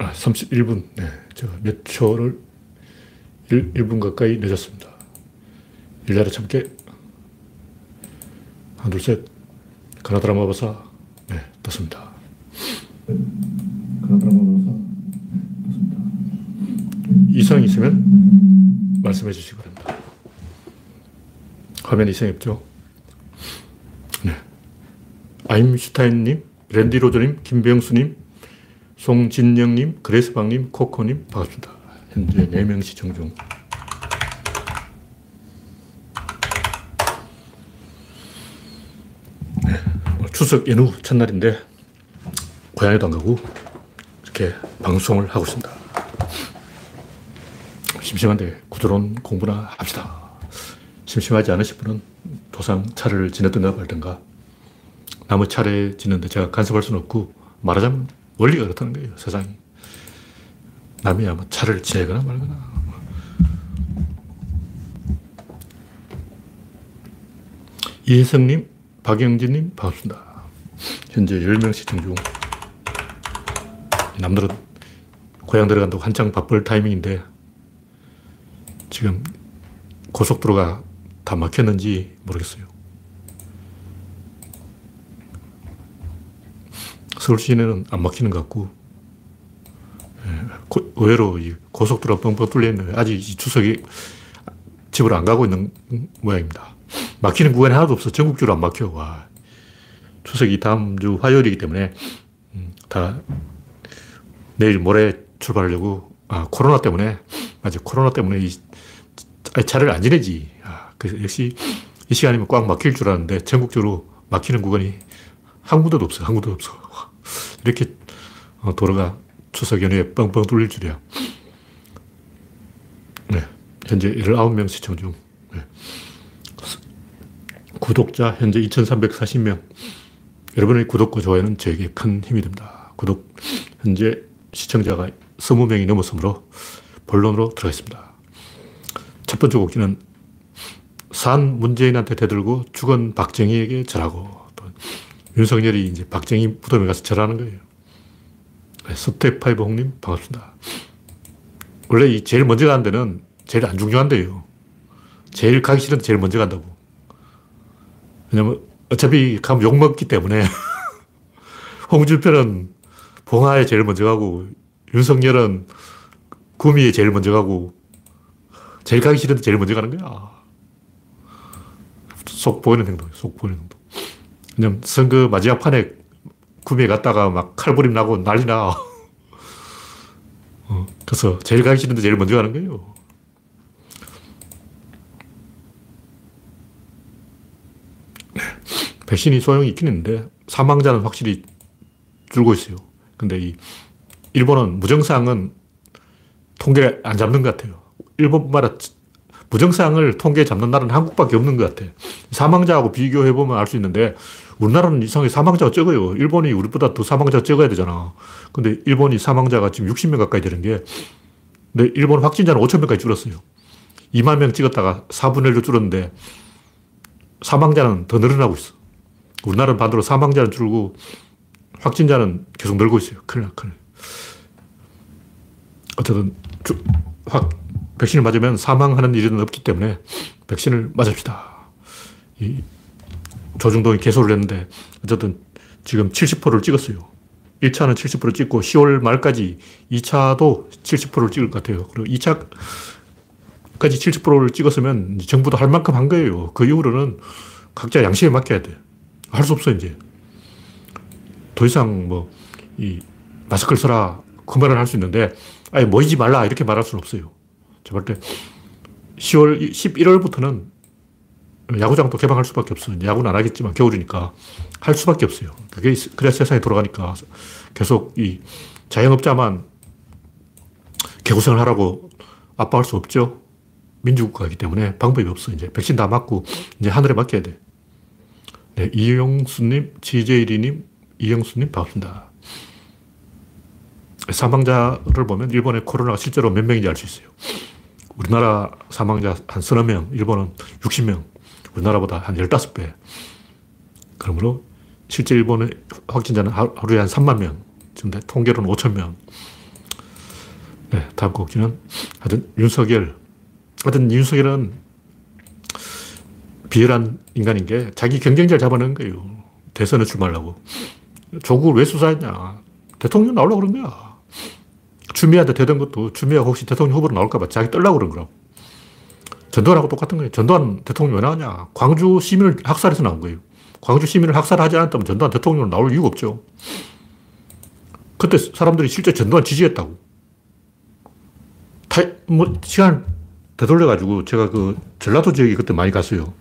아, 31분. 네. 제가 몇 초를 1, 1분 가까이 늦었습니다. 일자리 참깨. 하나, 둘, 셋. 가나다라 마바사. 네, 떴습니다. 가나다라 마바사. 떴습니다. 이상 있으면 말씀해 주시기 바랍니다. 화면 이상이 없죠? 네. 아임슈타인님, 랜디 로저님, 김병수님, 송진영님, 그레스방님, 코코님, 반갑습니다. 현재 4명 시청 중. 네, 추석 연휴 첫날인데, 고향에도 안 가고, 이렇게 방송을 하고 있습니다. 심심한데 구조론 공부나 합시다. 심심하지 않으신 분은 도상 차를 지내든가 말든가 남의 차례 지는데 제가 간섭할 수는 없고 말하자면 원리가 그렇다는 거예요, 세상이. 남이야 뭐 차를 지내거나 말거나. 이혜성님, 박영진님, 반갑습니다. 현재 10명 시청 중. 남들은 고향 들어간다고 한창 바쁠 타이밍인데 지금 고속도로가 다 막혔는지 모르겠어요. 서울 시내는 안 막히는 것 같고, 예, 의외로 고속도로 뻥뻥 뚫려있는 아직 추석이 집으로 안 가고 있는 모양입니다. 막히는 구간이 하나도 없어. 전국적으로 안 막혀. 와. 추석이 다음 주 화요일이기 때문에 음, 다 내일 모레 출발하려고 아 코로나 때문에 맞아 코로나 때문에 이 차를 안 지내지. 아, 그래서 역시 이 시간이면 꽉 막힐 줄 알았는데 전국적으로 막히는 구간이 한 군데도 없어. 한 군데도 없어. 이렇게 어, 도로가 추석 연휴에 뻥뻥 뚫릴 줄이야. 네. 현재 19명 시청 중. 네. 구독자 현재 2340명. 여러분의 구독과 좋아요는 저에게 큰 힘이 됩니다. 구독, 현재 시청자가 20명이 넘었으므로 본론으로 들어가겠습니다. 첫 번째 곡기는 산 문재인한테 대들고 죽은 박정희에게 절하고 또 윤석열이 이제 박정희 무덤에 가서 절하는 거예요. 네, 서태파이브 홍님 반갑습니다. 원래 이 제일 먼저 가는 데는 제일 안 중요한데요. 제일 가기 싫은데 제일 먼저 간다고. 왜냐면 어차피 가면 욕먹기 때문에 홍준표는 봉화에 제일 먼저 가고 윤석열은 구미에 제일 먼저 가고 제일 가기 싫은데 제일 먼저 가는 거야. 속 보이는 행동, 속 보이는 행동. 왜냐면 선거 마지막 판에 구미에 갔다가 막 칼부림 나고 난리 나. 어, 그래서 제일 가기 싫은데 제일 먼저 가는 거예요. 네. 백신이 소용이 있긴 있는데 사망자는 확실히 줄고 있어요. 근데 이 일본은 무증상은 통계 안 잡는 것 같아요. 아니라 무증상을 통계에 잡는 나라는 한국밖에 없는 것 같아. 사망자하고 비교해보면 알 수 있는데, 우리나라는 이상하게 사망자가 적어요. 일본이 우리보다 더 사망자가 적어야 되잖아. 근데 일본이 사망자가 지금 60명 가까이 되는 게, 근데 일본 확진자는 5천 명까지 줄었어요. 2만 명 찍었다가 4분의 1로 줄었는데, 사망자는 더 늘어나고 있어. 우리나라는 반대로 사망자는 줄고, 확진자는 계속 늘고 있어요. 큰일 나, 큰일. 어쨌든, 주, 확, 백신을 맞으면 사망하는 일은 없기 때문에 백신을 맞읍시다. 이 조중동이 개소를 했는데 어쨌든 지금 70%를 찍었어요. 1차는 70% 찍고 10월 말까지 2차도 70%를 찍을 것 같아요. 그리고 2차까지 70%를 찍었으면 정부도 할 만큼 한 거예요. 그 이후로는 각자 양식에 맡겨야 돼. 할 수 없어, 이제. 더 이상 뭐, 이, 마스크를 써라. 그 말을 할 수 있는데, 아예 모이지 말라. 이렇게 말할 수는 없어요. 제가 볼 때 10월, 11월부터는 야구장도 개방할 수밖에 없어요. 야구는 안 하겠지만 겨울이니까 할 수밖에 없어요. 그게 그래야 세상이 돌아가니까 계속 이 자영업자만 개고생을 하라고 압박할 수 없죠. 민주국가이기 때문에 방법이 없어. 이제 백신 다 맞고 이제 하늘에 맡겨야 돼. 네, 이영수님, 지제이리님, 이영수님 반갑습니다. 사망자를 보면 일본의 코로나가 실제로 몇 명인지 알 수 있어요. 우리나라 사망자 한 서너 명, 일본은 60명, 우리나라보다 한 15배. 그러므로 실제 일본의 확진자는 하루에 한 3만 명, 지금 통계로는 5천 명. 네, 다음 곡지는 하여튼 윤석열. 하여튼 윤석열은 비열한 인간인 게 자기 경쟁자를 잡아낸 거예요. 대선에 출마하려고. 조국을 왜 수사했냐. 대통령 나오려고 그런 거야. 추미애한테 되던 것도 추미애가 혹시 대통령 후보로 나올까봐 자기 떨려고 그런 거라고. 전두환하고 똑같은 거예요. 전두환 대통령 왜 나왔냐. 광주 시민을 학살해서 나온 거예요. 광주 시민을 학살하지 않았다면 전두환 대통령으로 나올 이유가 없죠. 그때 사람들이 실제 전두환 지지했다고. 타, 뭐, 시간 되돌려가지고 제가 그 전라도 지역에 그때 많이 갔어요.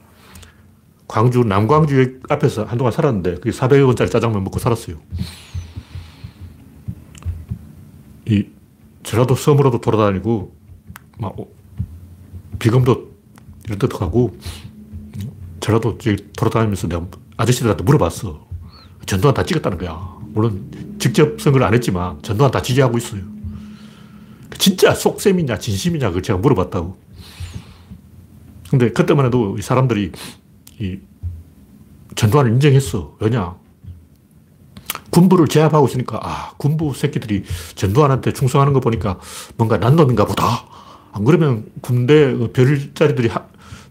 광주, 남광주 앞에서 한동안 살았는데, 그게 400여 원짜리 짜장면 먹고 살았어요. 이 전라도 섬으로도 돌아다니고, 막, 비금도 이런 가고, 전라도 지역 돌아다니면서 내가 아저씨들한테 물어봤어. 전두환 다 찍었다는 거야. 물론 직접 선거를 안 했지만 전두환 다 지지하고 있어요. 진짜 속셈이냐 진심이냐 그걸 제가 물어봤다고. 근데 그때만 해도 이 사람들이 이 전두환을 인정했어. 왜냐? 군부를 제압하고 있으니까, 아, 군부 새끼들이 전두환한테 충성하는 거 보니까 뭔가 난 놈인가 보다. 안 그러면 군대 그 별자리들이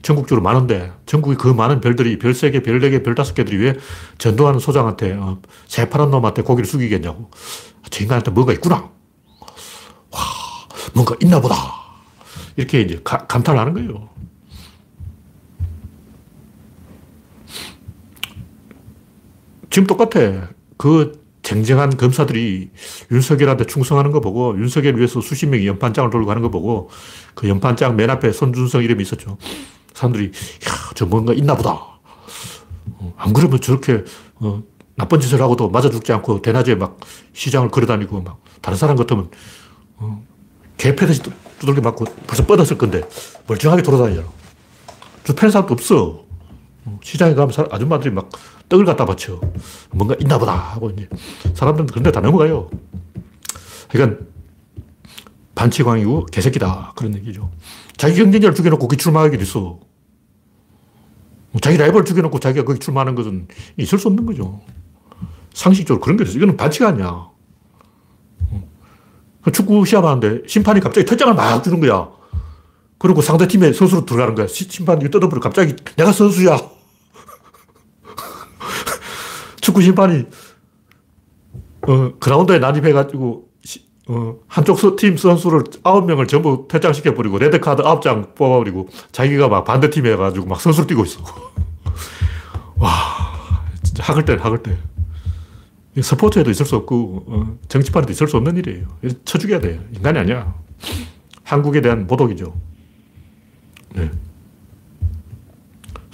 전국적으로 많은데, 전국에 그 많은 별들이 별 3개, 별 4개, 별 5개들이 왜 전두환 소장한테, 어, 새파란 놈한테 고기를 숙이겠냐고. 저 인간한테 뭔가 있구나. 와, 뭔가 있나 보다. 이렇게 이제 가, 감탄을 하는 거예요. 지금 똑같아. 그 쟁쟁한 검사들이 윤석열한테 충성하는 거 보고 윤석열 위해서 수십 명이 연판장을 돌고 가는 거 보고 그 연판장 맨 앞에 손준성 이름이 있었죠. 사람들이 야, 저 뭔가 있나 보다. 어, 안 그러면 저렇게 어, 나쁜 짓을 하고도 맞아 죽지 않고 대낮에 막 시장을 걸어다니고 막 다른 사람 같으면 어, 개패듯이 두들겨 맞고 벌써 뻗었을 건데 멀쩡하게 돌아다니잖아. 저 패는 사람도 없어. 어, 시장에 가면 아줌마들이 막 떡을 갖다 바쳐. 뭔가 있나 보다 하고 이제 사람들은 그런데 다 넘어가요. 그러니까 반치광이고 개새끼다. 그런 얘기죠. 자기 경쟁자를 죽여놓고 거기 출마하게 됐어. 자기 라이벌을 죽여놓고 자기가 거기 출마하는 것은 있을 수 없는 거죠. 상식적으로 그런 게 있어. 이거는 반치가 아니야. 그 축구 시합하는데 심판이 갑자기 퇴장을 막 주는 거야. 그리고 상대팀의 선수로 들어가는 거야. 심판이 떠들어 갑자기 내가 선수야. 축구 심판이 어, 그라운드에 난입해가지고 어, 한쪽 팀 선수를 아홉 명을 전부 퇴장시켜버리고 레드카드 아홉 장 뽑아버리고 자기가 막 반대팀 해가지고 막 선수를 뛰고 있어. 와, 진짜 학을 때, 학을 때. 스포츠에도 있을 수 없고, 어, 정치판에도 있을 수 없는 일이에요. 쳐 죽여야 돼요. 인간이 아니야. 한국에 대한 모독이죠. 네.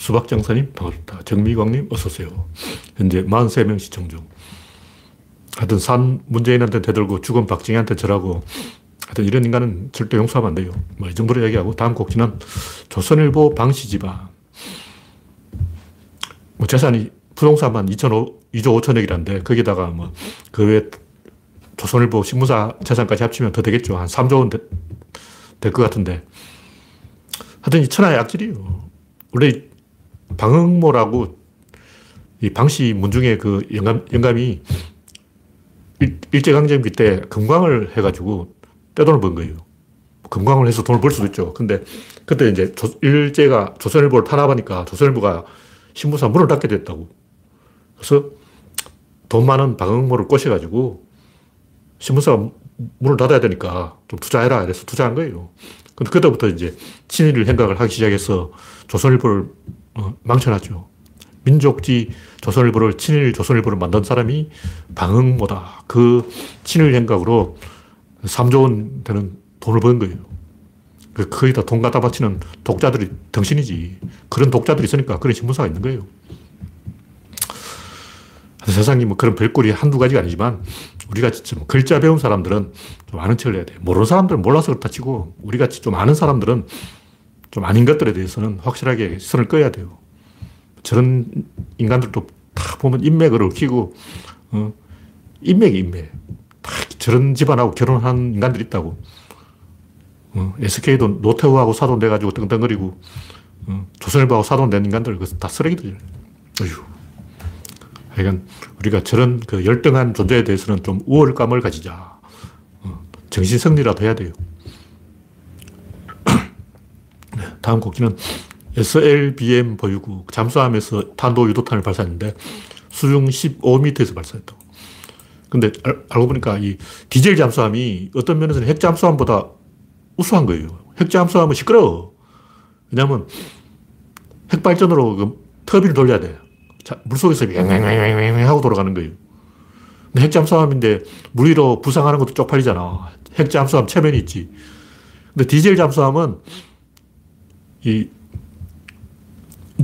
수박장사님, 반갑습니다. 정미광님, 어서오세요. 현재 43명 시청 중. 하여튼 산 문재인한테 대들고 죽은 박정희한테 절하고 하여튼 이런 인간은 절대 용서하면 안 돼요. 뭐 이 정도로 얘기하고 다음 곡지는 조선일보 방시 집안. 뭐 재산이 부동산만 2조 5천억이란데 거기다가 뭐 그 외 조선일보 신문사 재산까지 합치면 더 되겠죠. 한 3조 원 될 것 같은데. 하여튼 이 천하의 악질이에요. 원래 방흥모라고 이 방시 문중의 그 영감, 영감이 일제강점기 때 금광을 해가지고 떼돈을 번 거예요. 금광을 해서 돈을 벌 수도 있죠. 근데 그때 이제 조, 일제가 조선일보를 탄압하니까 조선일보가 신문사 문을 닫게 됐다고. 그래서 돈 많은 방흥모를 꼬셔가지고 신문사가 문을 닫아야 되니까 좀 투자해라. 그래서 투자한 거예요. 근데 그때부터 이제 친일 행각을 하기 시작해서 조선일보를 어, 망쳐놨죠. 민족지 조선일보를 친일 조선일보를 만든 사람이 방흥모다. 그 친일 행각으로 3조 원 되는 돈을 번 거예요. 그 거기다 돈 갖다 바치는 독자들이 덩신이지. 그런 독자들이 있으니까 그런 신문사가 있는 거예요. 세상에 뭐 그런 별꼴이 한두 가지가 아니지만 우리가 좀 글자 배운 사람들은 좀 아는 척을 해야 돼. 모르는 사람들은 몰라서 그렇다 치고 우리같이 좀 아는 사람들은 좀 아닌 것들에 대해서는 확실하게 선을 꺼야 돼요. 저런 인간들도 다 보면 인맥을 얽히고, 어, 인맥이 인맥. 다 저런 집안하고 결혼한 인간들이 있다고. 어, SK도 노태우하고 사돈 돼가지고 떵떵거리고, 어, 조선일보하고 사돈 된 인간들, 그다 쓰레기들. 어휴. 하여간, 우리가 저런 그 열등한 존재에 대해서는 좀 우월감을 가지자. 어, 정신 승리라도 해야 돼요. 네, 다음 곡기는 SLBM 보유국 잠수함에서 탄도 유도탄을 발사했는데 수중 15m에서 발사했다고. 근데 알, 고 보니까 이 디젤 잠수함이 어떤 면에서는 핵 잠수함보다 우수한 거예요. 핵 잠수함은 시끄러워. 왜냐면 핵발전으로 그 터비를 돌려야 돼. 자, 물속에서 맹맹맹맹 하고 돌아가는 거예요. 근데 핵 잠수함인데 물 위로 부상하는 것도 쪽팔리잖아. 핵 잠수함 체면이 있지. 근데 디젤 잠수함은 이물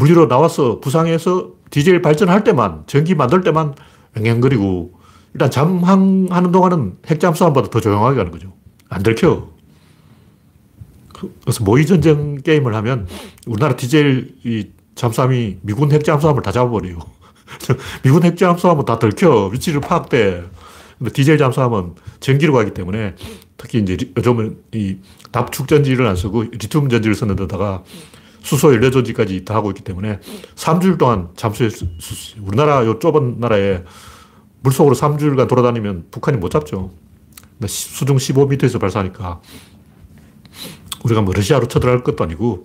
위로 나와서 부상해서 디젤 발전할 때만, 전기 만들 때만 맹맹거리고 일단 잠항하는 동안은 핵잠수함보다 더 조용하게 가는 거죠. 안 들켜. 그, 그래서 모의전쟁 게임을 하면 우리나라 디젤 이 잠수함이 미군 핵잠수함을 다 잡아버려요. 미군 핵잠수함은 다 들켜. 위치를 파악돼. 근데 디젤 잠수함은 전기로 가기 때문에 특히 이제 요즘은 이 납축 전지를 안 쓰고 리튬 전지를 쓰는 데다가 수소 연료 전지까지 다 하고 있기 때문에 3주일 동안 잠수해 수, 우리나라 요 좁은 나라에 물속으로 3주일간 돌아다니면 북한이 못 잡죠. 수중 15m에서 발사하니까 우리가 뭐 러시아로 쳐들어갈 것도 아니고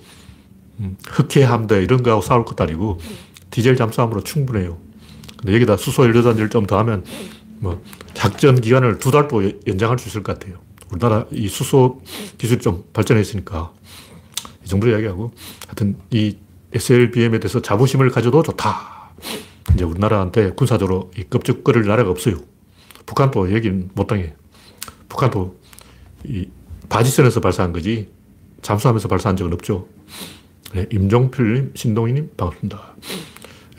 음, 흑해 함대 이런 거하고 싸울 것도 아니고 디젤 잠수함으로 충분해요. 근데 여기다 수소 연료 단지를 좀 더 하면 뭐 작전 기간을 두 달도 연장할 수 있을 것 같아요. 우리나라 이 수소 기술이 좀 발전했으니까 이 정도 이야기하고 하여튼 이 SLBM에 대해서 자부심을 가져도 좋다. 이제 우리나라한테 군사적으로 이 껍적거릴 나라가 없어요. 북한도 얘기는 못 당해. 북한도 이 바지선에서 발사한 거지 잠수함에서 발사한 적은 없죠. 네, 임종필님, 신동희님, 반갑습니다.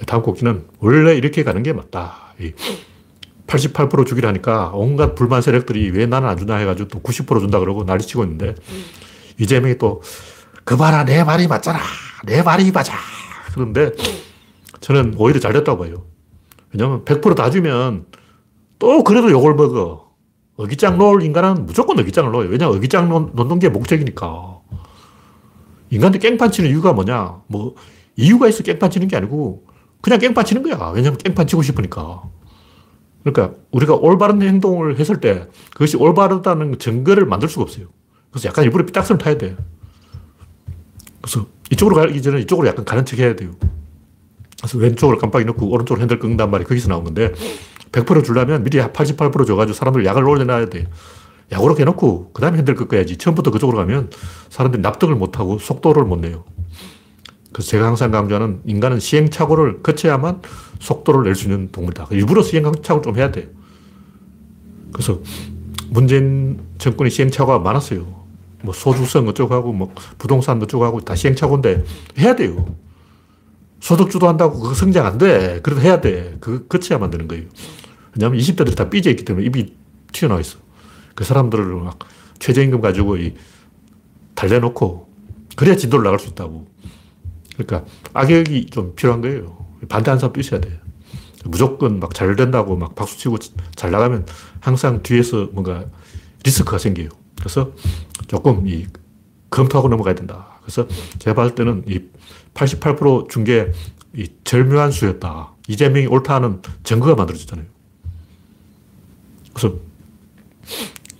다음 곡기는 원래 이렇게 가는 게 맞다. 88% 주기라니까 온갖 불만 세력들이 왜 나는 안 주나 해가지고 또 90% 준다 그러고 난리치고 있는데 이재명이 또그 봐라 내 말이 맞잖아. 내 말이 맞아. 그런데 저는 오히려 잘 됐다고 봐요. 왜냐면 100%다 주면 또 그래도 욕을 먹어. 어기장 놓을 인간은 무조건 어기장을 놓아요. 왜냐면 어기장 놓는 게 목적이니까. 인간들 깽판 치는 이유가 뭐냐? 뭐, 이유가 있어. 깽판 치는 게 아니고, 그냥 깽판 치는 거야. 왜냐면 깽판 치고 싶으니까. 그러니까 우리가 올바른 행동을 했을 때 그것이 올바르다는 증거를 만들 수가 없어요. 그래서 약간 일부러 삐딱선을 타야 돼. 그래서 이쪽으로 가기 전에 이쪽으로 약간 가는 척 해야 돼요. 그래서 왼쪽으로 깜빡이 넣고 오른쪽으로 핸들 끈단 말이 거기서 나온 건데 100% 주려면 미리 88% 줘가지고 사람들 약을 올려놔야 돼. 약으로 해놓고 그 다음에 핸들 꺾어야지. 처음부터 그쪽으로 가면 사람들이 납득을 못하고 속도를 못 내요. 그래서 제가 항상 강조하는 인간은 시행착오를 거쳐야만 속도를 낼 수 있는 동물이다. 일부러 시행착오를 좀 해야 돼 그래서 문재인 정권의 시행착오가 많았어요. 뭐 소주성 어쩌고 하고 뭐 부동산 어쩌고 하고 다 시행착오인데 해야 돼요. 소득주도 한다고 그거 성장 안 돼. 그래도 해야 돼. 그거 거쳐야만 되는 거예요. 왜냐하면 20대들이 다 삐져 있기 때문에 입이 튀어나와 있어. 그 사람들을 막 최저임금 가지고 이 달래놓고 그래야 진도를 나갈 수 있다고. 그러니까 악역이 좀 필요한 거예요. 반대하는 사람도 있어야 돼 무조건 막 잘 된다고 막 박수치고 잘 나가면 항상 뒤에서 뭔가 리스크가 생겨요. 그래서 조금 이 검토하고 넘어가야 된다. 그래서 제가 봤을 때는 이 88% 중계 이 절묘한 수였다. 이재명이 옳다는 증거가 만들어졌잖아요. 그래서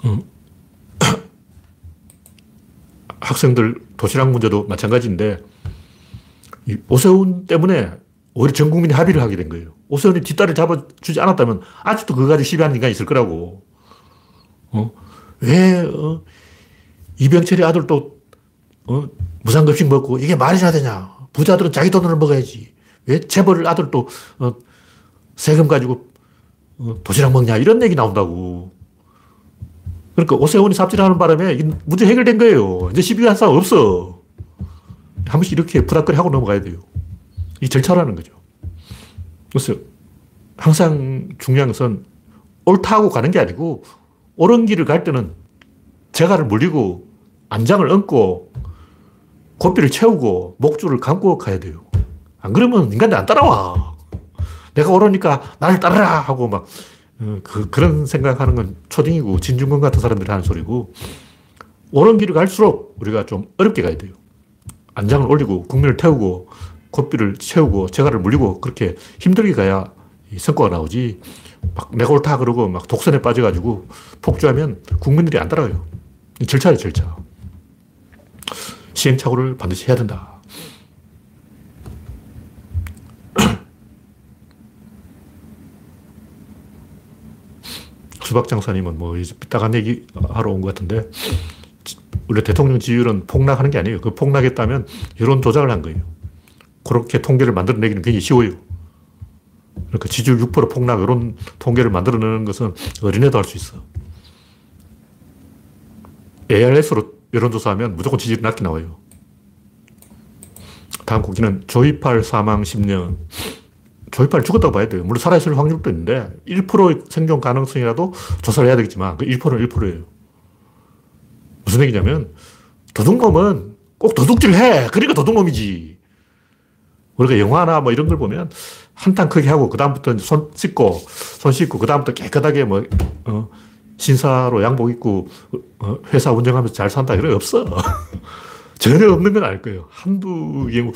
음. 학생들 도시락 문제도 마찬가지인데 오세훈 때문에 오히려 전 국민이 합의를 하게 된 거예요. 오세훈이 뒷다리 잡아주지 않았다면 아직도 그거 가지고 시비하는 인간이 있을 거라고. 어? 왜, 어? 이병철이 아들도, 어? 무상급식 먹고 이게 말이나 되냐. 부자들은 자기 돈으로 먹어야지. 왜 재벌 아들도, 어? 세금 가지고, 어? 도시락 먹냐. 이런 얘기 나온다고. 그러니까 오세훈이 삽질하는 바람에 문제 해결된 거예요. 이제 시비할 사람 없어. 한 번씩 이렇게 부닥거리 하고 넘어가야 돼요. 이 절차라는 거죠. 그래서 항상 중요한 것은 옳다고 가는 게 아니고 옳은 길을 갈 때는 재갈을 물리고 안장을 얹고 고삐를 채우고 목줄을 감고 가야 돼요. 안 그러면 인간들 안 따라와. 내가 옳으니까 나를 따르라 하고 막 어, 그, 그런 생각하는 건 초딩이고 진중권 같은 사람들이 하는 소리고 오는 길을 갈수록 우리가 좀 어렵게 가야 돼요. 안장을 올리고 국민을 태우고 고삐를 채우고 재갈을 물리고 그렇게 힘들게 가야 성과가 나오지 막 옳다 그러고 막 독선에 빠져가지고 폭주하면 국민들이 안 따라가요. 절차예 절차. 시행착오를 반드시 해야 된다. 수박장사님은 뭐 삐딱한 얘기 하러 온 것 같은데 원래 대통령 지지율은 폭락하는 게 아니에요. 그 폭락했다면 여론 조작을 한 거예요. 그렇게 통계를 만들어내기는 굉장히 쉬워요. 그러니까 지지율 6% 폭락 이런 통계를 만들어내는 것은 어린애도 할 수 있어. ARS로 여론조사하면 무조건 지지율이 낮게 나와요. 다음 곡기는 조이팔 사망 10년. 조이팔 죽었다고 봐야 돼요. 물론 살아있을 확률도 있는데 1%의 생존 가능성이라도 조사를 해야 되겠지만 그 1%는 1%예요. 무슨 얘기냐면 도둑놈은 꼭 도둑질 해. 그러니까 도둑놈이지. 우리가 영화나 뭐 이런 걸 보면 한탕 크게 하고 그다음부터 손 씻고 손 씻고 그다음부터 깨끗하게 뭐 어, 신사로 양복 입고 어, 회사 운영하면서 잘 산다 이런 거 없어. 전혀 없는 건알 거예요. 한두 경우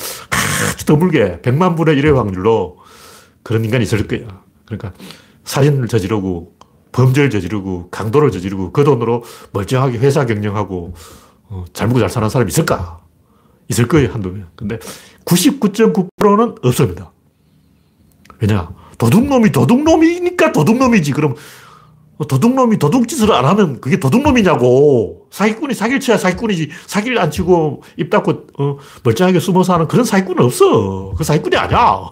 아주 드물게 100만 분의 1의 확률로 그런 인간이 있을 거야. 그러니까 살인을 저지르고 범죄를 저지르고 강도를 저지르고 그 돈으로 멀쩡하게 회사 경영하고 어, 잘 먹고 잘 사는 사람이 있을까? 있을 거예요, 한두 명. 근데 99.9%는 없습니다. 왜냐? 도둑놈이 도둑놈이니까 도둑놈이지. 그럼 도둑놈이 도둑짓을 안 하면 그게 도둑놈이냐고. 사기꾼이 사기를 쳐야 사기꾼이지. 사기를 안 치고 입 닫고 어, 멀쩡하게 숨어서 하는 그런 사기꾼은 없어. 그 사기꾼이 아니야.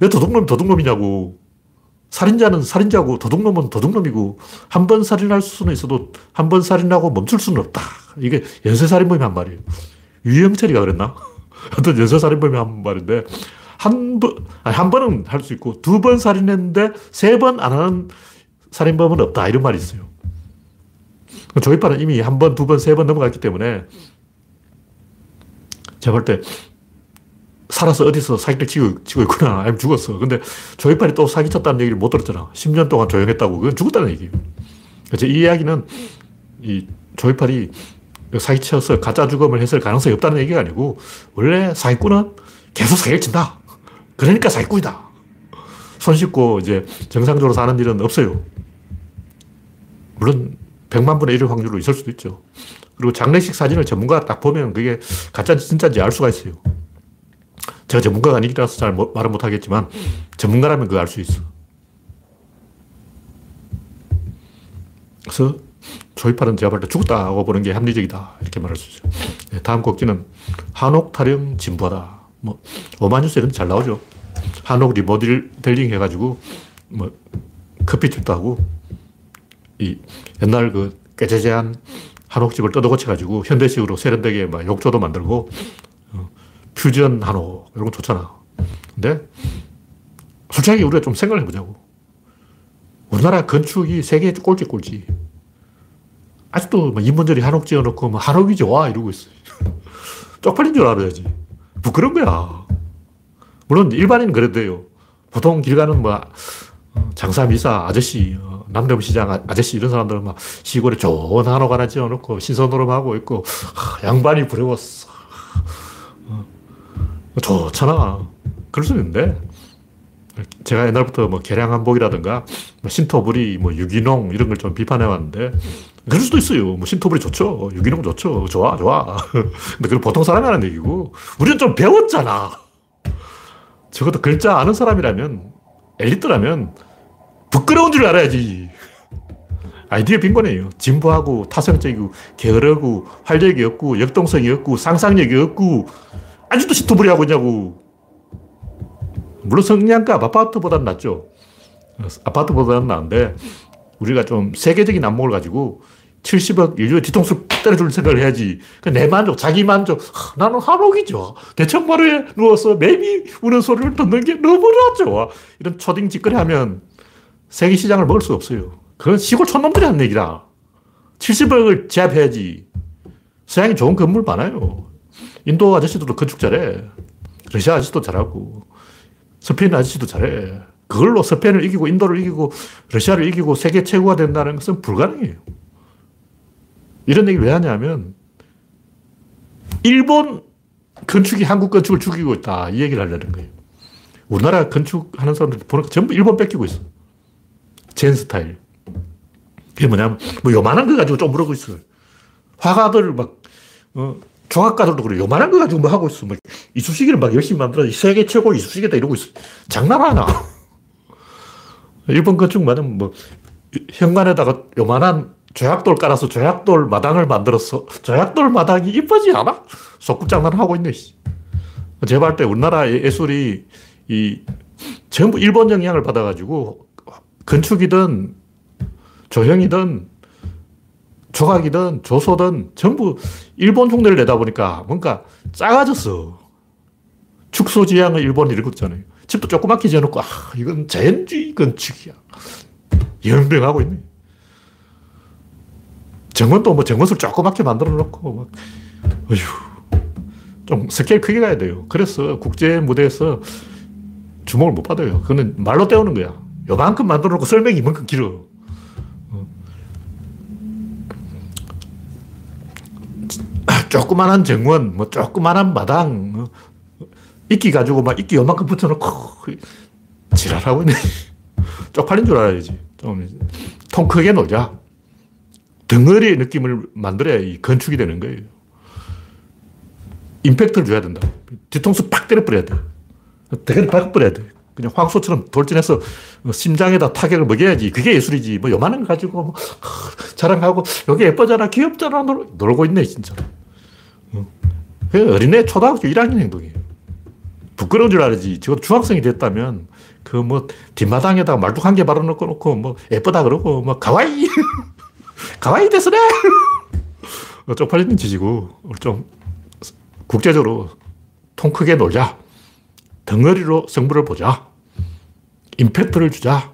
왜 도둑놈이 도둑놈이냐고. 살인자는 살인자고 도둑놈은 도둑놈이고 한 번 살인할 수는 있어도 한 번 살인하고 멈출 수는 없다. 이게 연쇄살인범이 한 말이에요. 유영철이가 그랬나? 하여튼 연쇄살인범이 한 말인데 한 번, 아니, 한 번은 할 수 있고 두 번 살인했는데 세 번 안 하는 살인범은 없다. 이런 말이 있어요. 조이파는 이미 한 번, 두 번, 세 번 넘어갔기 때문에 제가 볼 때 살아서 어디서 사기를 치고, 치고 있구나. 아니면 죽었어. 근데 조이팔이 또 사기쳤다는 얘기를 못 들었잖아. 10년 동안 조용했다고. 그건 죽었다는 얘기예요. 그래서 이 이야기는 이 조이팔이 사기쳐서 가짜 죽음을 했을 가능성이 없다는 얘기가 아니고 원래 사기꾼은 계속 사기를 친다. 그러니까 사기꾼이다. 손 씻고 이제 정상적으로 사는 일은 없어요. 물론 100만 분의 1의 확률로 있을 수도 있죠. 그리고 장례식 사진을 전문가가 딱 보면 그게 가짜인지 진짜인지 알 수가 있어요. 제가 전문가가 아니라서 잘 말은 못하겠지만 전문가라면 그거 알 수 있어. 그래서 조이팔은 제가 볼 때 죽었다고 보는 게 합리적이다. 이렇게 말할 수 있어요. 네, 다음 곡지는 한옥 타령 진부하다. 뭐, 오마뉴스 이런 잘 나오죠. 한옥 리모델링 해가지고, 뭐, 커피집도 하고, 이 옛날 그 깨재재한 한옥집을 뜯어고쳐가지고 현대식으로 세련되게 막 욕조도 만들고, 퓨전 한옥, 이런 거 좋잖아. 근데 솔직하게 우리가 좀 생각을 해보자고. 우리나라 건축이 세계 꼴찌 꼴찌. 아직도 뭐 인문절이 한옥 지어놓고 뭐 한옥이 좋아 이러고 있어. 쪽팔린 줄 알아야지. 부끄러운 거야. 물론 일반인은 그래도요. 보통 길 가는 뭐 장사 미사 아저씨, 어, 남대문 시장 아, 아저씨 이런 사람들은 막 시골에 좋은 한옥 하나 지어놓고 신선노름하고 있고 양반이 부러웠어. 좋잖아. 그럴 수 있는데, 제가 옛날부터 뭐 계량 한복이라든가, 뭐 신토부리, 뭐 유기농 이런 걸 좀 비판해 왔는데, 그럴 수도 있어요. 뭐 신토부리 좋죠. 유기농 좋죠. 좋아, 좋아. 근데 그건 보통 사람이 하는 얘기고, 우리는 좀 배웠잖아. 적어도 글자 아는 사람이라면, 엘리트라면, 부끄러운 줄 알아야지. 아이디어 빈곤이에요. 진부하고, 타성적이고, 게으르고, 활력이 없고, 역동성이 없고, 상상력이 없고, 아직도 시토부리 하고 있냐고. 물론 성량값 아파트보다는 낫죠. 아파트보다는 나은데 우리가 좀 세계적인 안목을 가지고 70억 인류의 뒤통수를 때려줄 생각을 해야지. 내 만족, 자기 만족. 나는 한옥이죠. 대청마루에 누워서 매미 우는 소리를 듣는 게 너무나 좋아. 이런 초딩 짓거리 하면 세계 시장을 먹을 수 없어요. 그건 시골 촌놈들이 하는 얘기다. 70억을 제압해야지. 서양이 좋은 건물 많아요. 인도 아저씨들도 건축 잘해. 러시아 아저씨도 잘하고. 스페인 아저씨도 잘해. 그걸로 스페인을 이기고 인도를 이기고 러시아를 이기고 세계 최고가 된다는 것은 불가능해요. 이런 얘기를 왜 하냐면 일본 건축이 한국 건축을 죽이고 있다. 이 얘기를 하려는 거예요. 우리나라 건축하는 사람들 보니까 전부 일본 뺏기고 있어. 젠 스타일. 그게 뭐냐면, 뭐 요만한 거 가지고 좀 그러고 있어. 화가들 막, 어, 종합가들도 그래. 요만한 거 가지고 뭐 하고 있어. 막 이쑤시개를 막 열심히 만들어. 세계 최고 이쑤시개다 이러고 있어. 장난하나. 일본 건축 말하면 뭐, 현관에다가 요만한 조약돌 깔아서 조약돌 마당을 만들었어. 조약돌 마당이 이쁘지 않아? 속꿉장난을 하고 있네. 제가 볼 때 우리나라 예술이 이 전부 일본 영향을 받아가지고 건축이든 조형이든 조각이든 조소든 전부 일본 흉내를 내다 보니까 뭔가 작아졌어. 축소지향을 일본이 읽었잖아요. 집도 조그맣게 지어놓고, 아, 이건 자연주의 건축이야. 연병하고 있네. 정원도 뭐 정원을 조그맣게 만들어 놓고, 막, 어휴. 좀 스케일 크게 가야 돼요. 그래서 국제 무대에서 주목을 못 받아요. 그거는 말로 때우는 거야. 요만큼 만들어 놓고 설명이 이만큼 길어. 어. 조그만한 정원, 뭐 조그만한 마당, 어. 이끼 가지고 막 이끼 요만큼 붙여놓고 지랄하고 있네. 쪽팔린 줄 알아야지. 좀 통 크게 놀자. 덩어리의 느낌을 만들어야 이 건축이 되는 거예요. 임팩트를 줘야 된다. 뒤통수 팍 때려버려야 돼. 대가리 팍 버려야 돼. 그냥 황소처럼 돌진해서 심장에다 타격을 먹여야지. 그게 예술이지. 뭐 요만한 거 가지고 뭐 자랑하고 여기 예쁘잖아, 귀엽잖아 놀, 고 있네, 진짜. 그 어린애 초등학교 1학년 행동이에요. 부끄러운 줄 알지. 적어도 중학생이 됐다면 그 뭐 뒷마당에다가 말뚝 한개 발라놓고 놓고 뭐 예쁘다 그러고 뭐 가와이 가와이 됐으네 쪽팔리는 짓이고 좀 국제적으로 통 크게 놀자. 덩어리로 성부를 보자. 임팩트를 주자.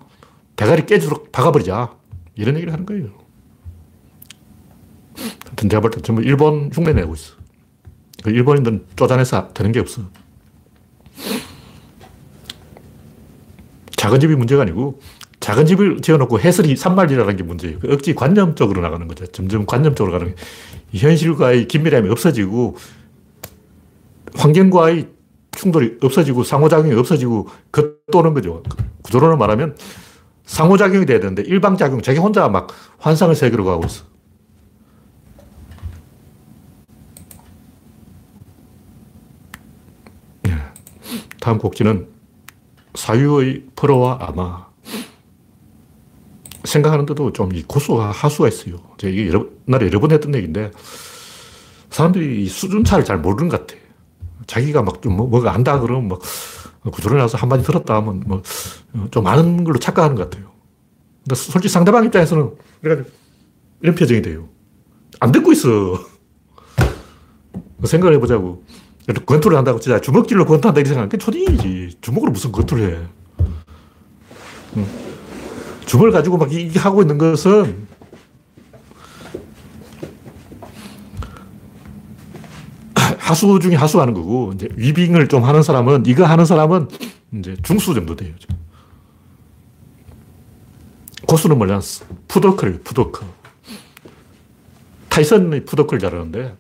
대가리 깨지도록 박아버리자. 이런 얘기를 하는 거예요. 하여튼 제가 볼 때 전부 일본 흉내 내고 있어. 그 일본인들은 쪼잔해서 되는 게 없어. 작은 집이 문제가 아니고 작은 집을 지어놓고 해설이 산말이라는 게 문제예요. 그 억지 관념적으로 나가는 거죠. 점점 관념적으로 가는 게. 현실과의 긴밀함이 없어지고 환경과의 충돌이 없어지고 상호작용이 없어지고 겉도는 거죠. 구조론을 말하면 상호작용이 돼야 되는데 일방작용, 자기 혼자 막 환상의 세계로 가고 있어. 예. 다음 곡지는 사유의 프로와 아마. 생각하는데도 좀 고수가 하수가 있어요. 제가 이게 여러, 옛날에 여러 번 했던 얘기인데 사람들이 수준 차를 잘 모르는 것 같아. 자기가 막좀 뭐, 뭐가 안다 그러면 막 구조를 나서 한마디 들었다 하면 뭐 좀 아는 걸로 착각하는 것 같아요. 근데 솔직히 상대방 입장에서는 이런 표정이 돼요. 안 듣고 있어. 생각을 해보자고. 권투를 한다고 진짜 주먹질로 권투한다 이렇게 생각하면 초딩이지. 주먹으로 무슨 권투를 해. 주먹을 가지고 막 이게 하고 있는 것은 하수 중에 하수하는 거고, 이제 위빙을 좀 하는 사람은, 이거 하는 사람은 이제 중수 정도 돼요. 고수는 뭐냐, 푸더클, 푸더클. 타이슨이 푸더클 잘하는데,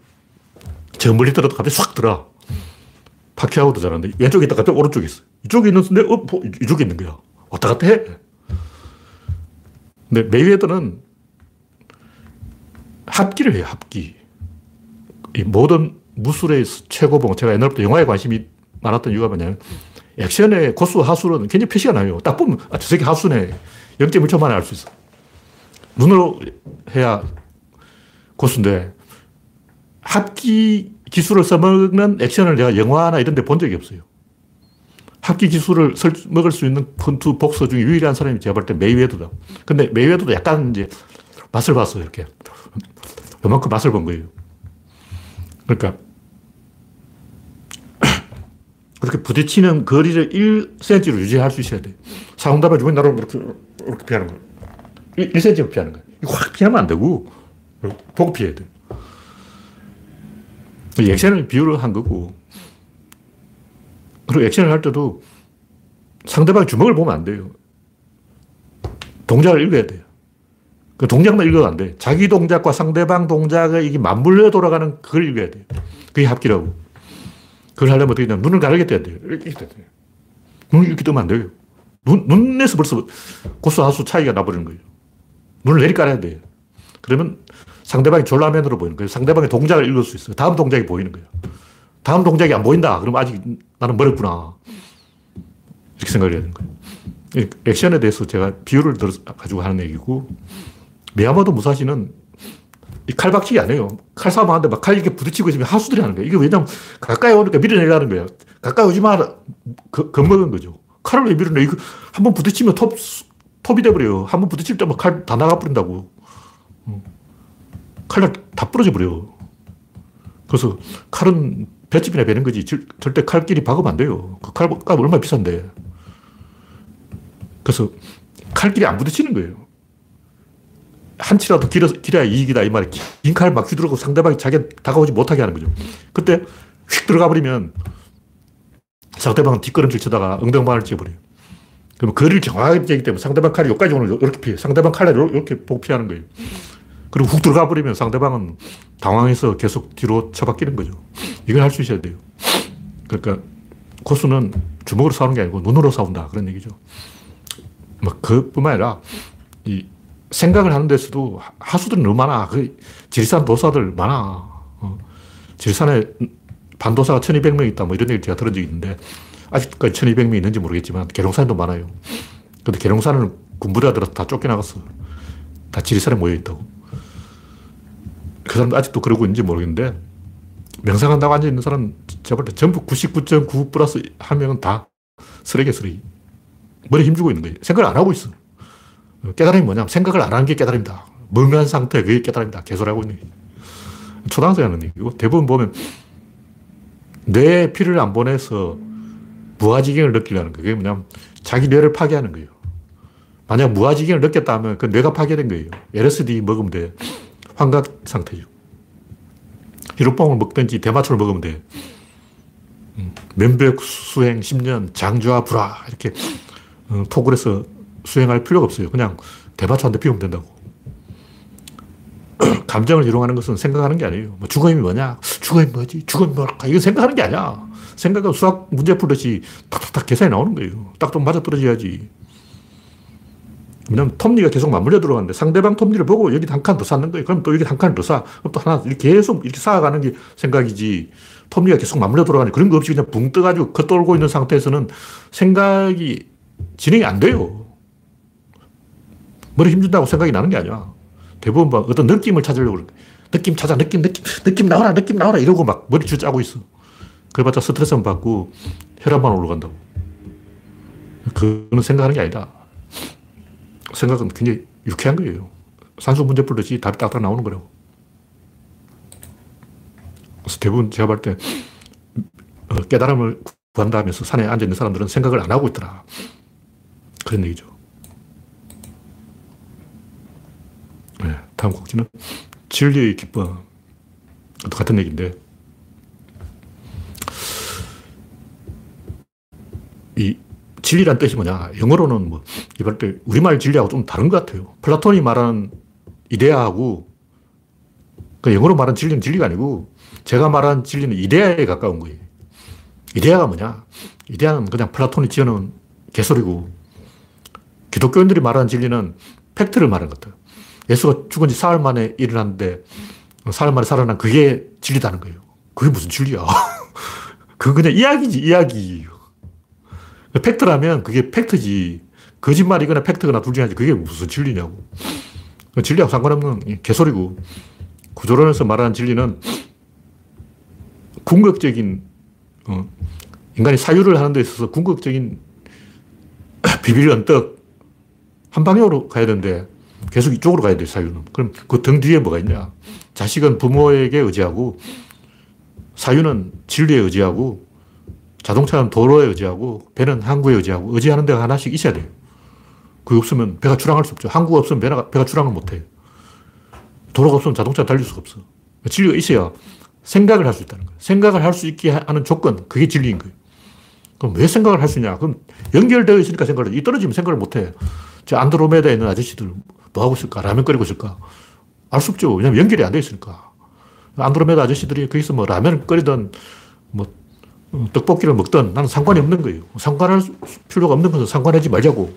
저 멀리 들어도 갑자기 싹 들어. 파키아오도 잘하는데, 왼쪽에 있다 갑자기 오른쪽에 있어. 이쪽에 있는데, 어, 이쪽에 있는 거야. 왔다 갔다 해. 근데 메이웨더는 합기를 해요, 합기. 이 모든 무술의 최고봉. 제가 옛날부터 영화에 관심이 많았던 이유가 뭐냐면, 액션의 고수, 하수는 굉장히 표시가 나요. 딱 보면, 아, 저 새끼 하수네. 0.1초 만에 알 수 있어. 눈으로 해야 고수인데, 합기 기술을 써먹는 액션을 제가 영화나 이런 데 본 적이 없어요. 합기 기술을 먹을 수 있는 권투 복서 중에 유일한 사람이 제가 볼 때 메이웨더다. 근데 메이웨더도 약간 이제 맛을 봤어요, 이렇게. 요만큼 맛을 본 거예요. 그러니까 그렇게 부딪히는 거리를 1cm로 유지할 수 있어야 돼. 상대방 주변 나로 이렇게, 이렇게 피하는. 1, 1cm로 피하는. 이거 확 피하면 안 되고, 보고 피해야 돼. 액션을 비유를 한 거고, 그리고 액션을 할 때도 상대방 주먹을 보면 안 돼요. 동작을 읽어야 돼요. 그 동작만 읽어도 안 돼. 자기 동작과 상대방 동작을 이게 맞물려 돌아가는 그걸 읽어야 돼요. 그게 합기라고. 그걸 하려면 어떻게 되냐. 눈을 가르게 떠야 돼요. 이렇게 떠야 돼요. 눈을 이렇게 뜨면 안 돼요. 눈, 눈에서 벌써 고수 하수 차이가 나버리는 거예요. 눈을 내리 깔아야 돼요. 그러면 상대방이 졸라맨으로 보이는 거예요. 상대방의 동작을 읽을 수 있어요. 다음 동작이 보이는 거예요. 다음 동작이 안 보인다. 그러면 아직 나는 멀었구나. 이렇게 생각을 해야 되는 거예요. 액션에 대해서 제가 비유를 들어 가지고 하는 얘기고, 미야모도 무사시는 이 칼박치기 아니에요. 칼 싸움 하는데 막 칼 이렇게 부딪히고 있으면 하수들이 하는 거예요. 이게 왜냐면 가까이 오니까 밀어내려는 거예요. 가까이 오지 마. 겁먹은 거죠. 칼을 왜 밀어내? 이거 한 번 부딪히면 톱, 톱이 돼버려요. 한 번 부딪힐 때만 칼다 나가버린다고. 칼날 다 부러져 버려요. 그래서 칼은 볏집이나 베는 거지. 절대 칼끼리 박으면 안 돼요. 그 칼값 얼마나 비싼데. 그래서 칼끼리 안 부딪히는 거예요. 한 치라도 길어, 길어야 이익이다. 이 말에 긴칼 막 휘두르고 상대방이 자기 다가오지 못하게 하는 거죠. 그때 휙 들어가 버리면 상대방은 뒷걸음질 치다가 엉덩방을 찍어버려요. 그러면 거리를 정확하게 재기 때문에 상대방 칼이 여기까지 오는 이렇게 피해. 상대방 칼을 이렇게 복피하는 거예요. 그리고 훅 들어가 버리면 상대방은 당황해서 계속 뒤로 처박히는 거죠. 이걸 할 수 있어야 돼요. 그러니까 고수는 주먹으로 싸우는 게 아니고 눈으로 싸운다. 그런 얘기죠. 뭐, 그뿐만 아니라 이 생각을 하는 데서도 하수들이 너무 많아. 그 지리산 도사들 많아. 어. 지리산에 반도사가 1200명 있다. 뭐 이런 얘기 제가 들은 적이 있는데 아직까지 1200명 있는지 모르겠지만 계룡산도 많아요. 근데 계룡산은 군부대들어 다 쫓겨나갔어. 다 지리산에 모여 있다고. 그 사람도 아직도 그러고 있는지 모르겠는데 명상한다고 앉아 있는 사람 제가 볼때 전부 99.9 플러스 한 명은 다 쓰레기 쓰레기. 머리 힘주고 있는 거예요. 생각을 안 하고 있어. 깨달음이 뭐냐면 생각을 안 하는 게 깨달음이다. 멍한 상태, 그게 깨달음이다. 개소리하고 있는 게. 초등학생 하는 얘기고 대부분 보면 뇌에 피를 안 보내서 무아지경을 느끼려는 거예요. 그게 뭐냐면 자기 뇌를 파괴하는 거예요. 만약 무아지경을 느꼈다 하면 그 뇌가 파괴된 거예요. LSD 먹으면 돼. 환각 상태죠. 히로뽕을 먹든지 대마초를 먹으면 돼. 음, 면벽 수행 10년, 장주와 불화, 이렇게 톡을 어, 수행할 필요가 없어요. 그냥 대마초 한 대 피우면 된다고. 감정을 이용하는 것은 생각하는 게 아니에요. 뭐 죽음이 뭐냐? 죽음이 뭐지? 죽음이 뭘까? 이거 생각하는 게 아니야. 생각은 수학 문제 풀듯이 탁탁탁 계산이 나오는 거예요. 딱 좀 맞아 떨어져야지. 왜냐면 톱니가 계속 맞물려 들어가는데 상대방 톱니를 보고 여기 한 칸 더 쌓는 거예요. 그럼 또 여기 한 칸을 더 쌓아. 그럼 또 하나 이렇게 계속 이렇게 쌓아가는 게 생각이지. 톱니가 계속 맞물려 들어가는 그런 거 없이 그냥 붕 떠가지고 겉돌고 있는 상태에서는 생각이 진행이 안 돼요. 머리 힘준다고 생각이 나는 게 아니야. 대부분 막 어떤 느낌을 찾으려고 그래. 느낌 찾아, 느낌, 느낌, 느낌 나와라, 느낌 나와라 이러고 막 머리 줄 짜고 있어. 그래봤자 스트레스만 받고 혈압만 올라간다고. 그거는 생각하는 게 아니다. 생각은 굉장히 유쾌한 거예요. 산수 문제 풀듯이 답이 딱딱 나오는 거라고. 그래서 대부분 제가 볼 때, 어, 깨달음을 구한다 하면서 산에 앉아있는 사람들은 생각을 안 하고 있더라. 그런 얘기죠. 네, 다음 꼭지는 진리의 기쁨. 같은 얘기인데, 이 진리란 뜻이 뭐냐? 영어로는 뭐, 이럴 때 우리말 진리하고 좀 다른 것 같아요. 플라톤이 말하는 이데아하고, 그 영어로 말하는 진리는 진리가 아니고, 제가 말하는 진리는 이데아에 가까운 거예요. 이데아가 뭐냐? 이데아는 그냥 플라톤이 지어놓은 개소리고, 기독교인들이 말하는 진리는 팩트를 말하는 것 같아요. 예수가 죽은 지 사흘 만에 일어났는데, 사흘 만에 살아난 그게 진리다는 거예요. 그게 무슨 진리야? 그건 그냥 이야기지, 이야기. 팩트라면 그게 팩트지. 거짓말이거나 팩트거나 둘 중에 하지. 그게 무슨 진리냐고. 진리하고 상관없는 개소리고. 구조론에서 말하는 진리는 궁극적인, 어, 인간이 사유를 하는 데 있어서 궁극적인 비밀 언덕, 한 방향으로 가야 되는데 계속 이쪽으로 가야 돼, 사유는. 그럼 그 등 뒤에 뭐가 있냐. 자식은 부모에게 의지하고, 사유는 진리에 의지하고, 자동차는 도로에 의지하고 배는 항구에 의지하고 의지하는 데가 하나씩 있어야 돼요. 그게 없으면 배가 출항할 수 없죠. 항구가 없으면 배가, 배가 출항을 못 해요. 도로가 없으면 자동차가 달릴 수가 없어. 진리가 있어야 생각을 할 수 있다는 거예요. 생각을 할 수 있게 하는 조건, 그게 진리인 거예요. 그럼 왜 생각을 할 수 있냐? 그럼 연결되어 있으니까 생각을 해. 이 떨어지면 생각을 못 해. 저 안드로메다에 있는 아저씨들 뭐 하고 있을까? 라면 끓이고 있을까? 알 수 없죠. 왜냐면 연결이 안 되어 있으니까. 안드로메다 아저씨들이 거기서 뭐 라면 끓이든 뭐 어, 떡볶이를 먹든 나는 상관이 없는 거예요. 상관할 필요가 없는 것은 상관하지 말자고.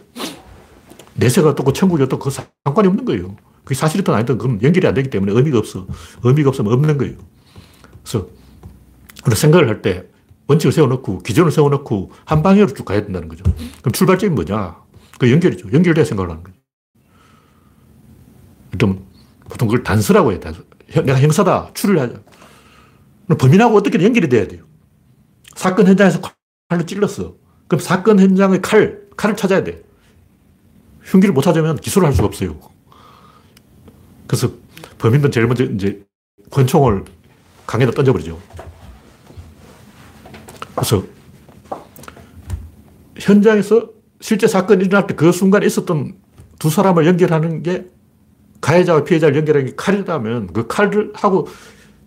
내세가 떴고 천국이 어떻고 그 상관이 없는 거예요. 그게 사실이든 아니든 그건 연결이 안 되기 때문에 의미가 없어. 의미가 없으면 없는 거예요. 그래서 생각을 할 때 원칙을 세워놓고 기준을 세워놓고 한 방향으로 쭉 가야 된다는 거죠. 그럼 출발점이 뭐냐? 그 연결이죠. 연결돼야 생각을 하는 거죠. 좀 보통 그걸 단서라고 해요. 단서. 내가 형사다. 추를 하자. 범인하고 어떻게 연결이 돼야 돼요. 사건 현장에서 칼로 찔렀어. 그럼 사건 현장의 칼, 칼을 찾아야 돼. 흉기를 못 찾으면 기소를 할 수가 없어요. 그래서 범인은 제일 먼저 이제 권총을 강에다 던져버리죠. 그래서 현장에서 실제 사건이 일어날 때 그 순간에 있었던 두 사람을 연결하는 게 가해자와 피해자를 연결하는 게 칼이라면 그 칼을 하고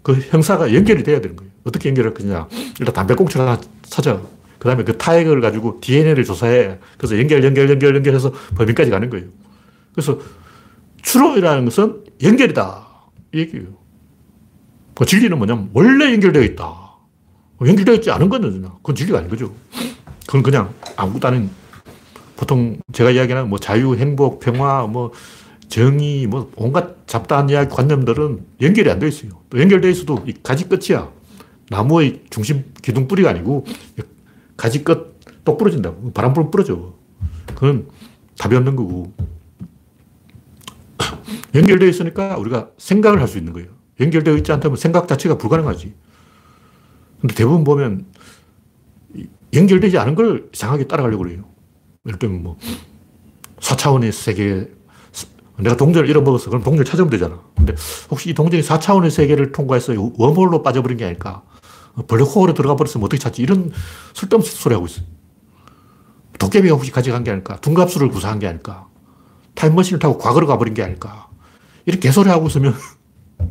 그 형사가 연결이 돼야 되는 거예요. 어떻게 연결할 거냐. 일단 담배꽁초를 하나 찾아. 그 다음에 그 타액을 가지고 DNA를 조사해. 그래서 연결, 연결, 연결, 연결해서 범인까지 가는 거예요. 그래서 추론이라는 것은 연결이다. 이 얘기예요. 그 진리는 뭐냐면 원래 연결되어 있다. 연결되어 있지 않은 거는 그건 진리가 아닌 거죠. 그건 그냥 아무것도 아닌 보통 제가 이야기하는 뭐 자유, 행복, 평화, 뭐 정의, 뭐 온갖 잡다한 이야기, 관념들은 연결이 안 되어 있어요. 또 연결되어 있어도 이 가지 끝이야. 나무의 중심 기둥 뿌리가 아니고 가지 끝 똑 부러진다고. 바람 불면 부러져. 그건 답이 없는 거고. 연결되어 있으니까 우리가 생각을 할 수 있는 거예요. 연결되어 있지 않다면 생각 자체가 불가능하지. 근데 대부분 보면 연결되지 않은 걸 이상하게 따라가려고 그래요. 예를 들면 뭐 4차원의 세계, 내가 동전을 잃어먹었어. 그럼 동전을 찾으면 되잖아. 근데 혹시 이 동전이 4차원의 세계를 통과해서 웜홀로 빠져버린 게 아닐까? 블랙홀에 들어가 버렸으면 어떻게 찾지? 이런 쓸데없는 소리 하고 있어요. 도깨비가 혹시 가져간 게 아닐까? 둔갑수를 구사한 게 아닐까? 타임머신을 타고 과거로 가버린 게 아닐까? 이렇게 개소리 하고 있으면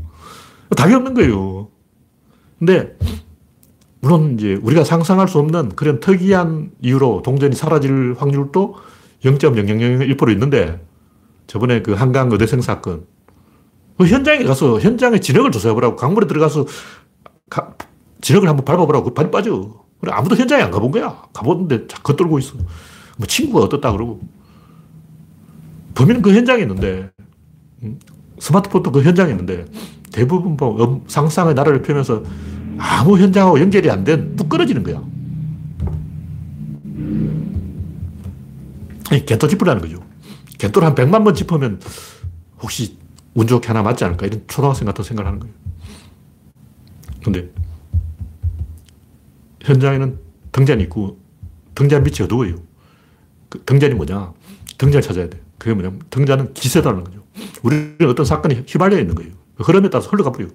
답이 없는 거예요. 근데 물론 이제 우리가 상상할 수 없는 그런 특이한 이유로 동전이 사라질 확률도 0.0001% 있는데 저번에 그 한강 의대생 사건 그 현장에 가서 현장의 진흙을 조사해보라고 강물에 들어가서 가, 진흙을 한번 밟아보라고 그 발이 빠져. 그래 아무도 현장에 안 가본 거야. 가보는데 겉돌고 있어. 뭐 친구가 어떻다 그러고 범인은 그 현장에 있는데 음, 스마트폰도 그 현장에 있는데 대부분 뭐 상상의 나라를 펴면서 아무 현장하고 연결이 안 된 뚝 끊어지는 거야. 겐토 짚으라는 거죠. 겐토를 한 100만 번 짚으면 혹시 운 좋게 하나 맞지 않을까 이런 초등학생 같은 생각을 하는 거예요. 근데 현장에는 등잔이 있고 등잔 밑이 어두워요. 그 등잔이 뭐냐? 등잔을 찾아야 돼. 그게 뭐냐면 등잔은 기세다는 거죠. 우리는 어떤 사건이 휘발려 있는 거예요. 그 흐름에 따라서 흘러가 버려요.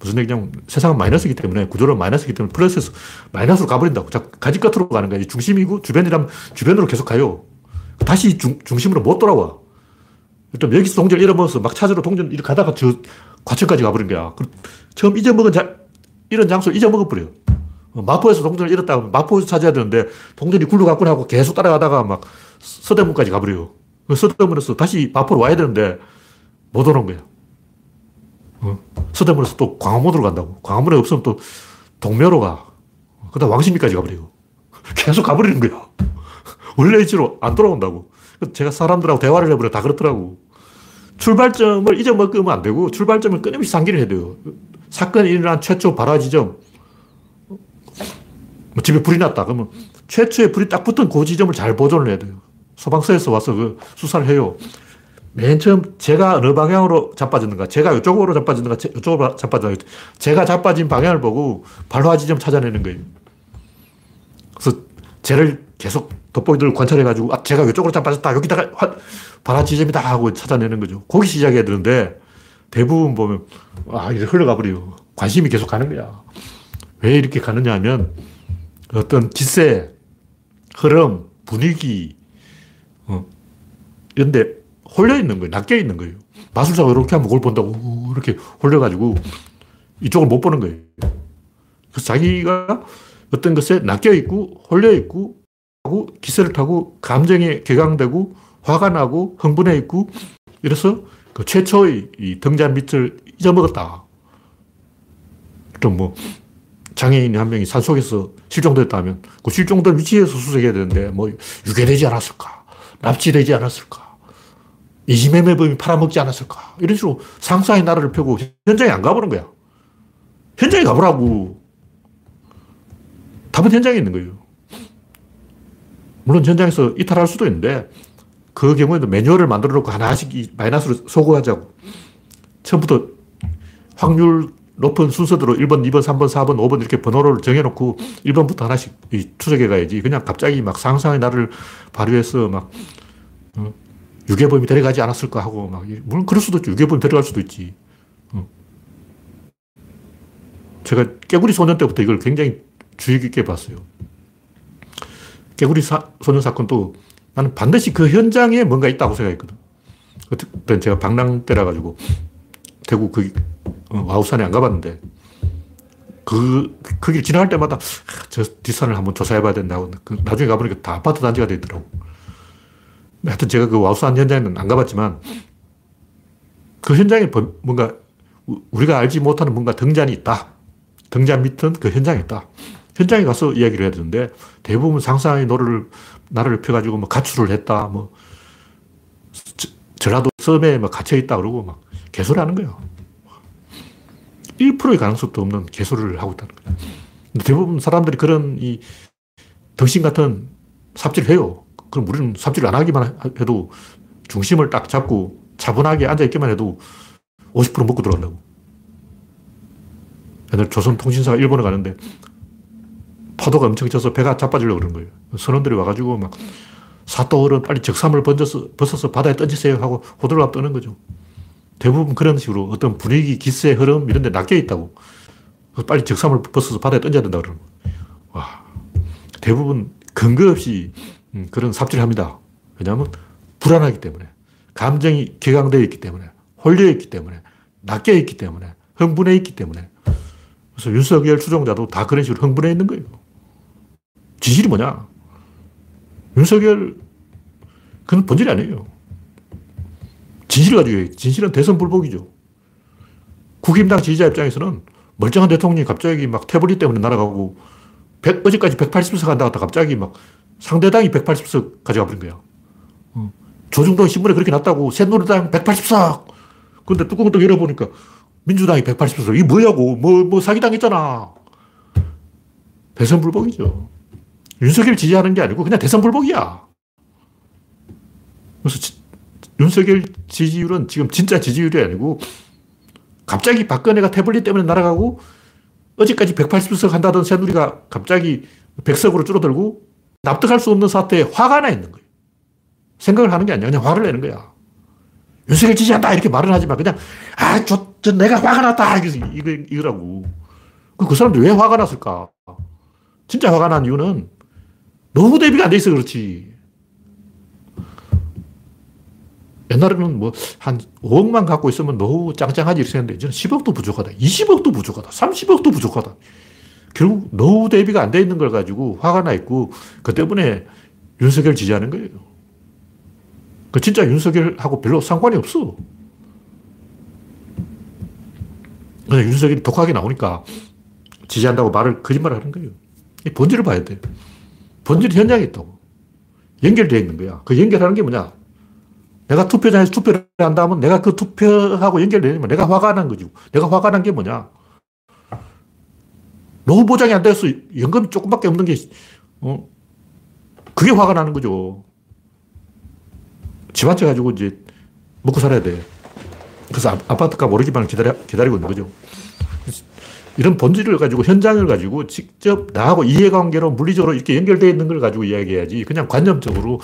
무슨 얘기냐면 세상은 마이너스이기 때문에 구조는 마이너스이기 때문에 플러스에서 마이너스로 가버린다고. 가지 끝으로 가는 거야. 중심이고 주변이라면 주변으로 계속 가요. 다시 중, 중심으로 못 돌아와. 일단 여기서 동전 잃어먹어서 막 찾으러 동전 이렇게 가다가 저 과천까지 가버린 거야. 처음 잊어먹은 자, 이런 장소를 잊어먹어버려요. 마포에서 동전을 잃었다고 마포에서 찾아야 되는데 동전이 굴러갔구나 하고 계속 따라가다가 막 서대문까지 가버려요. 그 서대문에서 다시 마포로 와야 되는데 못 오는 거예요. 어? 서대문에서 또 광화문으로 간다고. 광화문에 없으면 또 동묘로 가. 그다음 왕십리까지 가버리고. 계속 가버리는 거야. 원래 위치로 안 돌아온다고. 제가 사람들하고 대화를 해보려 다 그렇더라고. 출발점을 잊어먹으면 안 되고 출발점을 끊임없이 상기를 해야 돼요. 사건이 일어난 최초 발화 지점. 뭐 집에 불이 났다. 그러면 최초에 불이 딱 붙은 그 지점을 잘 보존을 해야 돼요. 소방서에서 와서 그 수사를 해요. 맨 처음 제가 어느 방향으로 자빠졌는가, 제가 이쪽으로 자빠졌는가, 이쪽으로 자빠졌는가, 제가 자빠진 방향을 보고 발화 지점 찾아내는 거예요. 그래서 쟤를 계속 돋보기들을 관찰해가지고, 아, 제가 이쪽으로 자빠졌다, 여기다가 발화 지점이다 하고 찾아내는 거죠. 거기 시작해야 되는데, 대부분 보면, 아, 이제 흘러가 버려요. 관심이 계속 가는 거야. 왜 이렇게 가느냐 하면, 어떤 기세, 흐름, 분위기, 어, 이런데 홀려 있는 거예요. 낚여 있는 거예요. 마술사가 이렇게 하면 그걸 본다고 이렇게 홀려가지고 이쪽을 못 보는 거예요. 그래서 자기가 어떤 것에 낚여 있고 홀려 있고 하고 기세를 타고 감정에 개강되고 화가 나고 흥분해 있고 이래서 그 최초의 이 등잔 밑을 잊어먹었다. 또뭐 장애인 한 명이 산속에서 실종됐다면 그 실종된 위치에서 수색해야 되는데 뭐 유괴되지 않았을까? 납치되지 않았을까? 이지매매범이 팔아먹지 않았을까? 이런 식으로 상상의 나라를 펴고 현장에 안 가보는 거야. 현장에 가보라고. 답은 현장에 있는 거예요. 물론 현장에서 이탈할 수도 있는데 그 경우에도 매뉴얼을 만들어 놓고 하나씩 마이너스로 소거하자고. 처음부터 확률 높은 순서대로 1번, 2번, 3번, 4번, 5번 이렇게 번호를 정해놓고 1번부터 하나씩 추적해 가야지. 그냥 갑자기 막 상상의 나를 발휘해서 막, 어, 유괴범이 데려가지 않았을까 하고 막, 물론 그럴 수도 있지. 유괴범이 데려갈 수도 있지. 어. 제가 깨구리 소년 때부터 이걸 굉장히 주의 깊게 봤어요. 깨구리 사, 소년 사건도 나는 반드시 그 현장에 뭔가 있다고 생각했거든. 그때 제가 방랑 때라 가지고 대구 그 어, 와룡산에 안 가봤는데 그, 거길 지나갈 때마다 저 뒷산을 한번 조사해봐야 된다고. 그 나중에 가보니까 다 아파트 단지가 돼 있더라고. 하여튼 제가 그 와룡산 현장에는 안 가봤지만 그 현장에 뭔가 우리가 알지 못하는 뭔가 등잔이 있다. 등잔 밑은 그 현장에 있다. 현장에 가서 이야기를 해야 되는데 대부분 상상의 노를 나를 펴가지고 뭐 가출을 했다. 뭐 전라도 섬에 뭐 갇혀 있다 그러고 막 개소리 하는 거예요. 1%의 가능성도 없는 개소리를 하고 있다는 거예요. 대부분 사람들이 그런 이 덕신 같은 삽질을 해요. 그럼 우리는 삽질 안 하기만 해도 중심을 딱 잡고 차분하게 앉아있기만 해도 50% 먹고 들어간다고. 옛날 조선통신사가 일본에 가는데 파도가 엄청 쳐서 배가 자빠지려고 그런 거예요. 선원들이 와가지고 막 사또어른 빨리 적삼을 벗어서 바다에 던지세요 하고 호들갑 떠는 거죠. 대부분 그런 식으로 어떤 분위기, 기세, 흐름 이런 데 낚여 있다고. 빨리 적삼을 벗어서 바다에 던져야 된다 그러는 와. 대부분 근거 없이 음, 그런 삽질을 합니다. 왜냐하면 불안하기 때문에. 감정이 격앙되어 있기 때문에. 홀려 있기 때문에. 낚여 있기 때문에. 흥분해 있기 때문에. 그래서 윤석열 추종자도 다 그런 식으로 흥분해 있는 거예요. 지질이 뭐냐? 윤석열, 그건 본질이 아니에요. 가지고 해요. 진실은 대선 불복이죠. 국힘당 지지자 입장에서는 멀쩡한 대통령이 갑자기 막 태블릿 때문에 날아가고 100, 어제까지 180석 한다가 갑자기 막 상대당이 180석 가져가 버린 거야. 어. 조중동 신문에 그렇게 났다고 새누리당 180석! 근데 뚜껑을 또 열어보니까 민주당이 180석. 이게 뭐냐고. 뭐, 뭐 사기당했잖아. 대선 불복이죠. 윤석열 지지하는 게 아니고 그냥 대선 불복이야. 그래서 지, 윤석열 지지율은 지금 진짜 지지율이 아니고 갑자기 박근혜가 태블릿 때문에 날아가고 어제까지 180석 한다던 새누리가 갑자기 100석으로 줄어들고 납득할 수 없는 사태에 화가 나 있는 거예요. 생각을 하는 게 아니야. 그냥 화를 내는 거야. 윤석열 지지한다 이렇게 말은 하지만 그냥 아, 저, 저 내가 화가 났다 이거, 이거라고. 그, 그 사람들 왜 화가 났을까? 진짜 화가 난 이유는 노후 대비가 안 돼 있어 그렇지. 옛날에는 뭐 한 5억만 갖고 있으면 노후 짱짱하지 이렇게 했는데 이제는 10억도 부족하다. 20억도 부족하다. 30억도 부족하다. 결국 노후 대비가 안 돼 있는 걸 가지고 화가 나 있고 그 때문에 윤석열 지지하는 거예요. 그 진짜 윤석열하고 별로 상관이 없어. 그냥 윤석열이 독하게 나오니까 지지한다고 말을 거짓말 하는 거예요. 본질을 봐야 돼. 본질이 현장에 있다고. 연결되어 있는 거야. 그 연결하는 게 뭐냐? 내가 투표장에서 투표를 한다면 내가 그 투표하고 연결되면 내가 화가 난 거지. 내가 화가 난 게 뭐냐? 노후 보장이 안 돼서 연금이 조금밖에 없는 게, 어? 그게 화가 나는 거죠. 집한채 가지고 이제 먹고 살아야 돼. 그래서 아, 아파트값 오르기만 기다려, 기다리고 있는 거죠. 이런 본질을 가지고 현장을 가지고 직접 나하고 이해관계로 물리적으로 이렇게 연결되어 있는 걸 가지고 이야기해야지. 그냥 관념적으로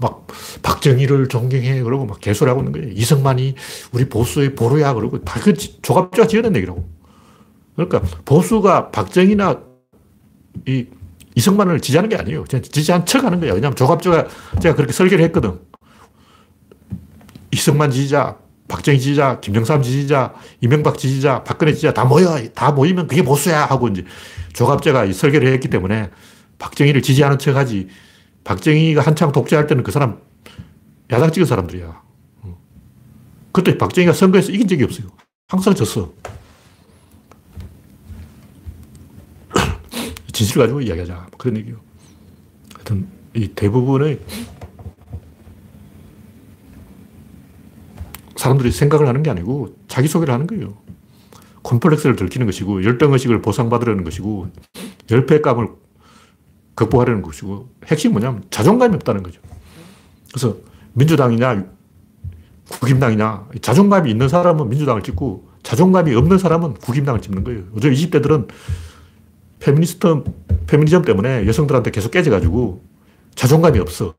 막 박정희를 존경해 그러고 막 개소리하고 있는 거예요. 이승만이 우리 보수의 보루야 그러고 다 그 조갑조가 지어낸 얘기라고. 그러니까 보수가 박정희나 이 이승만을 지지하는 게 아니에요. 지지한 척 하는 거예요. 왜냐하면 조갑조가 제가 그렇게 설계를 했거든. 이승만 지지자, 박정희 지지자, 김영삼 지지자, 이명박 지지자, 박근혜 지지자 다 모여. 다 모이면 그게 보수야 하고 이제 조갑제가 설계를 했기 때문에 박정희를 지지하는 척 하지. 박정희가 한창 독재할 때는 그 사람 야당 찍은 사람들이야. 그때 박정희가 선거에서 이긴 적이 없어요. 항상 졌어. 진실을 가지고 이야기하자. 뭐 그런 얘기요. 하여튼, 이 대부분의 사람들이 생각을 하는 게 아니고 자기소개를 하는 거예요. 콤플렉스를 들키는 것이고, 열등의식을 보상받으려는 것이고, 열패감을 극복하려는 것이고, 핵심이 뭐냐면 자존감이 없다는 거죠. 그래서 민주당이냐, 국힘당이냐, 자존감이 있는 사람은 민주당을 찍고, 자존감이 없는 사람은 국힘당을 찍는 거예요. 요즘 20대들은 페미니스트, 페미니즘 때문에 여성들한테 계속 깨져가지고 자존감이 없어.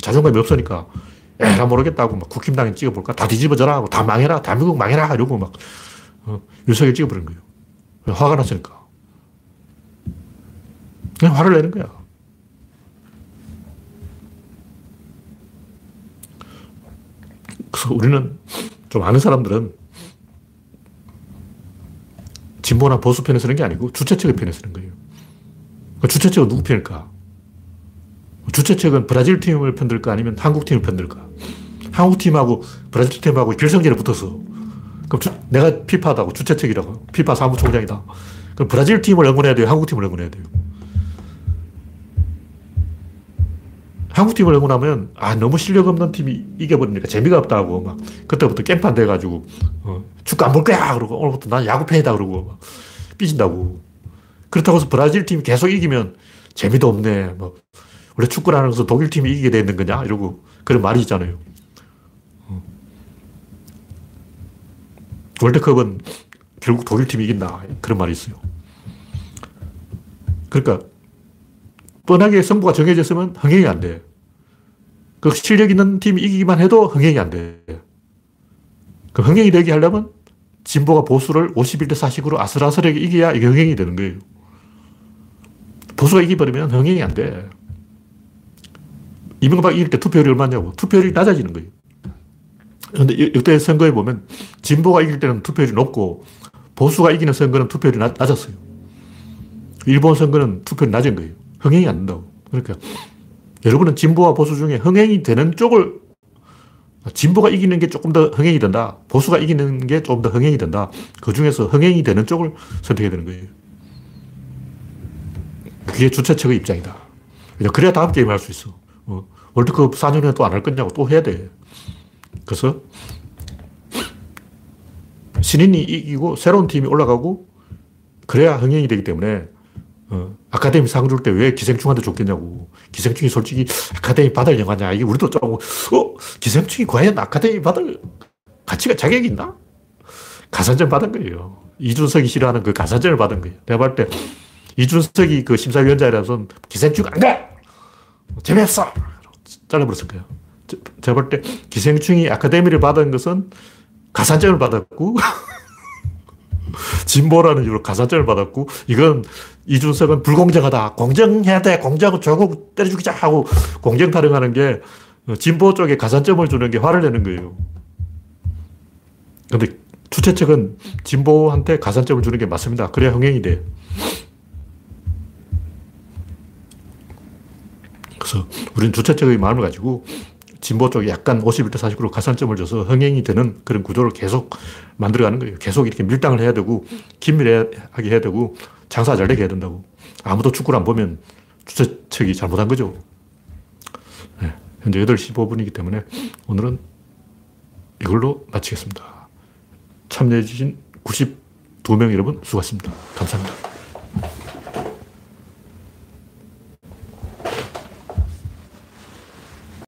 자존감이 없으니까 에라 모르겠다고 막 국힘당에 찍어볼까? 다 뒤집어져라 하고 다 망해라. 대한민국 망해라. 이러고 막 어, 윤석열 찍어버린 거예요. 화가 났으니까. 그냥 화를 내는 거야. 그래서 우리는 좀 아는 사람들은 진보나 보수 편에 서는 게 아니고 주최측의 편에 서는 거예요. 그 주최측은 누구 편일까? 주최측은 브라질 팀을 편들까 아니면 한국 팀을 편들까? 한국 팀하고 브라질 팀하고 결승전에 붙어서 그럼 주, 내가 피파다고 주최측이라고 피파 사무총장이다. 그럼 브라질 팀을 응원해야 돼요? 한국 팀을 응원해야 돼요? 한국 팀을 응원하면 아 너무 실력 없는 팀이 이겨버리니까 재미가 없다고 막 그때부터 깽판 돼가지고 어, 축구 안 볼 거야 그러고 오늘부터 난 야구 팬이다 그러고 막 삐진다고 그렇다고 해서 브라질 팀이 계속 이기면 재미도 없네 뭐 원래 축구라는 것은 독일 팀이 이기게 되는 거냐? 이러고 그런 말이 있잖아요. 어. 월드컵은 결국 독일 팀이 이긴다. 그런 말이 있어요. 그러니까 뻔하게 승부가 정해졌으면 흥행이 안 돼. 그 실력 있는 팀이 이기기만 해도 흥행이 안 돼. 그 흥행이 되게 하려면 진보가 보수를 51대 40으로 아슬아슬하게 이겨야 이게 흥행이 되는 거예요. 보수가 이기버리면 흥행이 안 돼. 이명박 이길 때 투표율이 얼마냐고. 투표율이 낮아지는 거예요. 그런데 역대 선거에 보면 진보가 이길 때는 투표율이 높고 보수가 이기는 선거는 투표율이 낮, 낮았어요. 일본 선거는 투표율이 낮은 거예요. 흥행이 안 된다고. 그러니까 여러분은 진보와 보수 중에 흥행이 되는 쪽을 진보가 이기는 게 조금 더 흥행이 된다. 보수가 이기는 게 조금 더 흥행이 된다. 그 중에서 흥행이 되는 쪽을 선택해야 되는 거예요. 그게 주최 측의 입장이다. 그래야 다음 게임을 할수 있어. 어, 월드컵 4년 후에 또 안 할 거냐고 또 해야 돼. 그래서 신인이 이기고 새로운 팀이 올라가고 그래야 흥행이 되기 때문에 어, 아카데미 상줄때 왜 기생충한테 줬겠냐고. 기생충이 솔직히 아카데미 받을 영화냐. 이게 우리도 좀, 어, 기생충이 과연 아카데미 받을 가치가 자격이 있나? 가산점 받은 거예요. 이준석이 싫어하는 그 가산점을 받은 거예요. 내가 볼 때 이준석이 그 심사위원장이라서 기생충 안 가! 재미없어! 잘라버렸을 거예요. 제가 볼 때 기생충이 아카데미를 받은 것은 가산점을 받았고, 진보라는 이유로 가산점을 받았고, 이건 이준석은 불공정하다. 공정해야 돼. 공정하고 조국 때려 죽이자 하고 공정 타령하는 게 진보 쪽에 가산점을 주는 게 화를 내는 거예요. 근데 주최 측은 진보한테 가산점을 주는 게 맞습니다. 그래야 흥행이 돼. 그래서 우리는 주최 측의 마음을 가지고 진보 쪽에 약간 51대 49로 가산점을 줘서 흥행이 되는 그런 구조를 계속 만들어가는 거예요. 계속 이렇게 밀당을 해야 되고, 긴밀하게 해야 되고, 장사 잘 되게 해야 된다고. 아무도 축구를 안 보면 주최 측이 잘못한 거죠. 네, 현재 8시 15분이기 때문에 오늘은 이걸로 마치겠습니다. 참여해주신 92명 여러분 수고하셨습니다. 감사합니다.